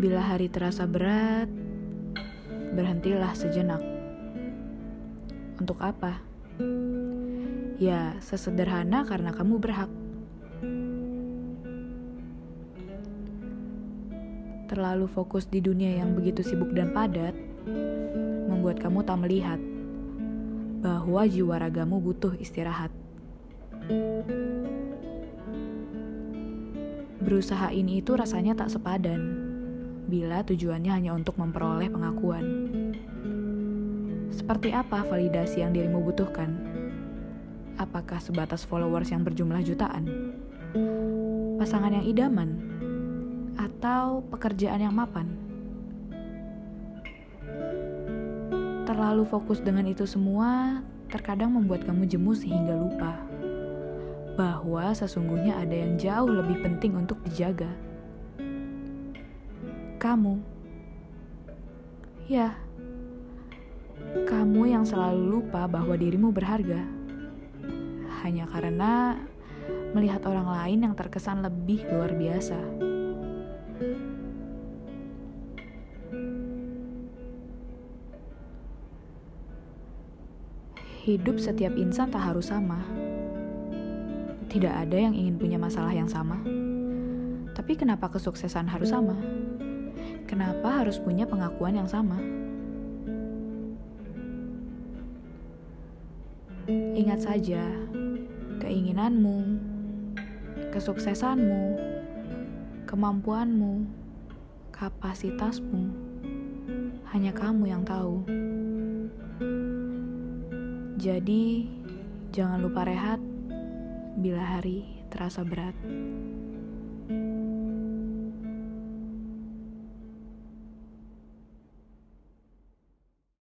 Bila hari terasa berat, berhentilah sejenak. Untuk apa? Ya, sesederhana karena kamu berhak. Terlalu fokus di dunia yang begitu sibuk dan padat, membuat kamu tak melihat bahwa jiwa ragamu butuh istirahat. Berusaha ini itu rasanya tak sepadan bila tujuannya hanya untuk memperoleh pengakuan. Seperti apa validasi yang dirimu butuhkan? Apakah sebatas followers yang berjumlah jutaan? Pasangan yang idaman? Atau pekerjaan yang mapan? Terlalu fokus dengan itu semua terkadang membuat kamu jemu sehingga lupa bahwa sesungguhnya ada yang jauh lebih penting untuk dijaga kamu. Ya, kamu yang selalu lupa bahwa dirimu berharga. Hanya karena melihat orang lain yang terkesan lebih luar biasa. Hidup setiap insan tak harus sama. Tidak ada yang ingin punya masalah yang sama. Tapi kenapa kesuksesan harus sama? Kenapa harus punya pengakuan yang sama? Ingat saja, keinginanmu, kesuksesanmu, kemampuanmu, kapasitasmu, hanya kamu yang tahu. Jadi, jangan lupa rehat bila hari terasa berat.